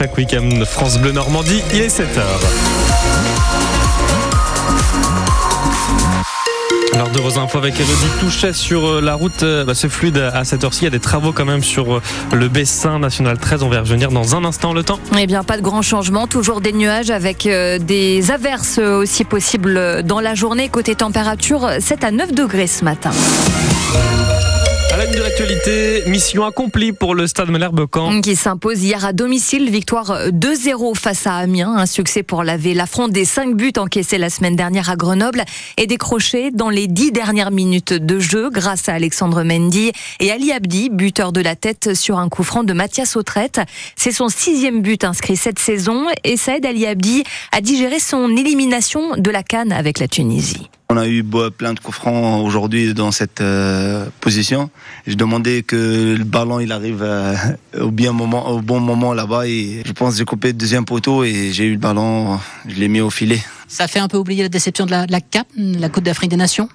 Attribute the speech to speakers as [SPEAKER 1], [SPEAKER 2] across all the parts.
[SPEAKER 1] chaque week-end France Bleu Normandie. Il est 7h. Alors de vos infos avec Elodie Touchet sur euh, la route, euh, bah, c'est fluide à cette heure-ci. Il y a des travaux quand même sur euh, le Bessin National 13. On va y revenir dans un instant le temps.
[SPEAKER 2] Eh bien, pas de grand changement. Toujours des nuages avec des averses aussi possibles dans la journée. Côté température, 7 à 9 degrés ce matin.
[SPEAKER 1] La de l'actualité, mission accomplie pour le Stade Malherbe-Caen.
[SPEAKER 2] Qui s'impose hier à domicile, victoire 2-0 face à Amiens. Un succès pour laver l'affront des 5 buts encaissés la semaine dernière à Grenoble et décrochés dans les 10 dernières minutes de jeu grâce à Alexandre Mendy et Ali Abdi, buteur de la tête sur un coup franc de Mathias Autrette. C'est son sixième but inscrit cette saison et ça aide Ali Abdi à digérer son élimination de la Cannes avec la Tunisie.
[SPEAKER 3] On a eu plein de coups francs aujourd'hui dans cette euh, position. Je demandais que le ballon il arrive euh, au, bien moment, au bon moment là-bas et je pense que j'ai coupé le deuxième poteau et j'ai eu le ballon, je l'ai mis au filet.
[SPEAKER 4] Ça fait un peu oublier la déception de la, la CAP, la Coupe d'Afrique des Nations?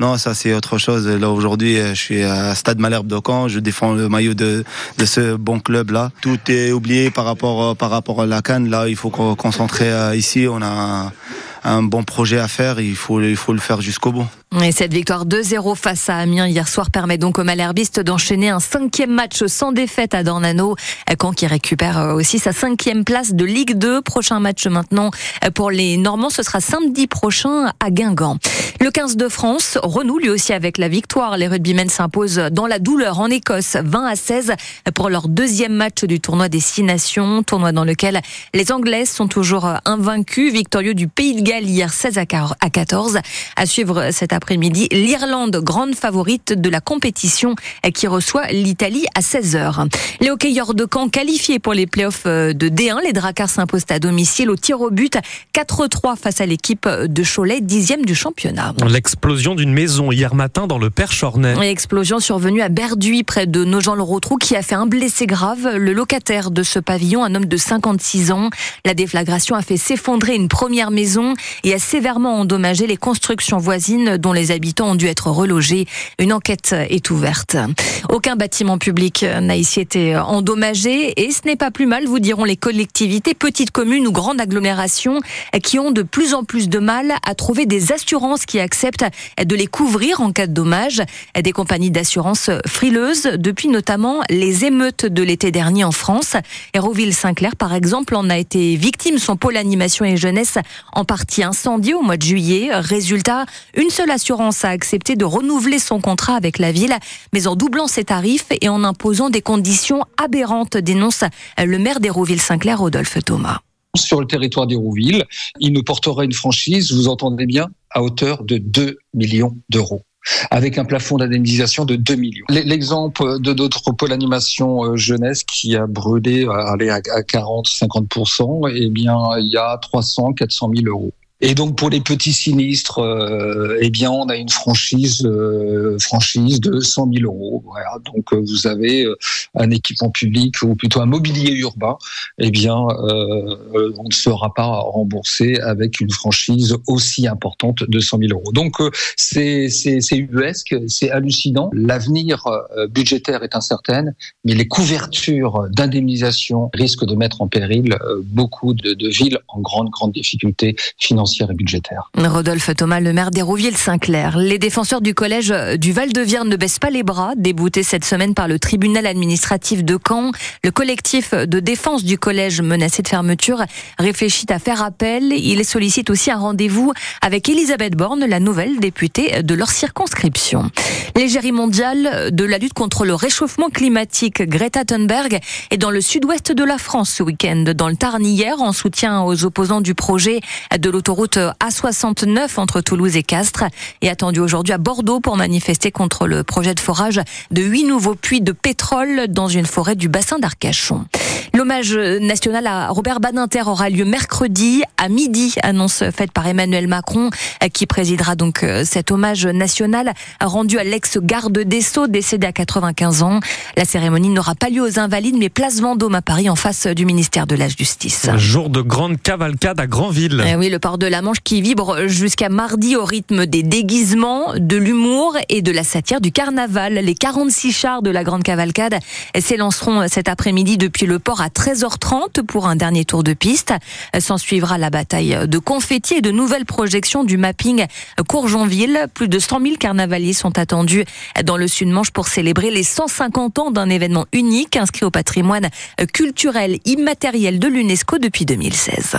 [SPEAKER 3] Non, ça c'est autre chose. Là aujourd'hui, je suis à Stade Malherbe de Caen. Je défends le maillot de, de ce bon club là. Tout est oublié par rapport par rapport à la Cannes. Là, il faut concentrer euh, ici. On a un bon projet à faire. Il faut, le faire jusqu'au bout.
[SPEAKER 2] Et cette victoire 2-0 face à Amiens hier soir permet donc aux Malherbistes d'enchaîner un cinquième match sans défaite à Dornano. Caen qui récupère euh, aussi sa cinquième place de Ligue 2. Prochain match maintenant euh, pour les Normands, ce sera samedi prochain à Guingamp. Le 15 de France renoue lui aussi avec la victoire. Les rugbymen s'imposent dans la douleur en Écosse 20 à 16 pour leur deuxième match du tournoi des Six Nations, tournoi dans lequel les Anglaises sont toujours invaincus, victorieux du Pays de Galles hier 16 à 14. À suivre cet après-midi, l'Irlande, grande favorite de la compétition, qui reçoit l'Italie à 16h. Les hockeyeurs de Caen qualifiés pour les playoffs de D1. Les Dracars s'imposent à domicile au tir au but 4-3 face à l'équipe de Cholet, dixième du championnat.
[SPEAKER 1] L'explosion d'une maison hier matin dans le Perche-Ornay.
[SPEAKER 2] Explosion survenue à Berduy, près de Nogent-le-Rotrou, qui a fait un blessé grave. Le locataire de ce pavillon, un homme de 56 ans. La déflagration a fait s'effondrer une première maison et a sévèrement endommagé les constructions voisines dont les habitants ont dû être relogés. Une enquête est ouverte. Aucun bâtiment public n'a ici été endommagé et ce n'est pas plus mal, vous diront les collectivités, petites communes ou grandes agglomérations qui ont de plus en plus de mal à trouver des assurances qui acceptent de les couvrir en cas de dommages. Des compagnies d'assurance frileuses depuis notamment les émeutes de l'été dernier en France. Hérouville-Saint-Clair, par exemple, en a été victime. Son pôle animation et jeunesse en partie incendié au mois de juillet. Résultat, une seule assurance a accepté de renouveler son contrat avec la ville, mais en doublant ses tarifs et en imposant des conditions aberrantes, dénonce le maire d'Hérouville-Saint-Clair, Rodolphe Thomas
[SPEAKER 5] sur le territoire d'Hérouville. Il nous portera une franchise, vous entendez bien, à hauteur de 2 millions d'euros avec un plafond d'indemnisation de 2 millions. L'exemple de notre pôle animation euh, jeunesse qui a brûlé à 40-50%, eh bien, il y a 300, 400 000 euros. Et donc pour les petits sinistres, euh, eh bien on a une franchise euh, franchise de 100 000 euros. Voilà. Donc euh, vous avez euh, un équipement public ou plutôt un mobilier urbain. Eh bien on ne sera pas remboursé avec une franchise aussi importante de 100 000 euros. Donc c'est c'est c'est ubuesque, c'est hallucinant. L'avenir budgétaire est incertain, mais les couvertures d'indemnisation risquent de mettre en péril beaucoup de, de villes en grande grande difficulté financière
[SPEAKER 2] Rodolphe Thomas, le maire d'Hérouville-Saint-Clair. Les défenseurs du collège du Val-de-Vierne ne baissent pas les bras. Déboutés cette semaine par le tribunal administratif de Caen, le collectif de défense du collège menacé de fermeture réfléchit à faire appel. Il sollicite aussi un rendez-vous avec Elisabeth Borne, la nouvelle députée de leur circonscription. L'égérie mondiale de la lutte contre le réchauffement climatique, Greta Thunberg, est dans le sud-ouest de la France ce week-end, dans le Tarn hier, en soutien aux opposants du projet de l'autoroute route A69 entre Toulouse et Castres est attendu aujourd'hui à Bordeaux pour manifester contre le projet de forage de huit nouveaux puits de pétrole dans une forêt du bassin d'Arcachon. L'hommage national à Robert Badinter aura lieu mercredi à midi, annonce faite par Emmanuel Macron, qui présidera donc euh, cet hommage national rendu à l'ex-garde des Sceaux, décédé à 95 ans. La cérémonie n'aura pas lieu aux Invalides, mais place Vendôme à Paris, en face du ministère de la Justice.
[SPEAKER 1] Un jour de grande cavalcade à Grandville.
[SPEAKER 2] Eh oui, le port de la Manche qui vibre jusqu'à mardi au rythme des déguisements, de l'humour et de la satire du carnaval. Les 46 chars de la Grande Cavalcade s'élanceront cet après-midi depuis le port à 13h30 pour un dernier tour de piste. S'en suivra la bataille de confettis et de nouvelles projections du mapping Courgenville. Plus de 100 000 carnavaliers sont attendus dans le Sud-Manche pour célébrer les 150 ans d'un événement unique inscrit au patrimoine culturel immatériel de l'UNESCO depuis 2016.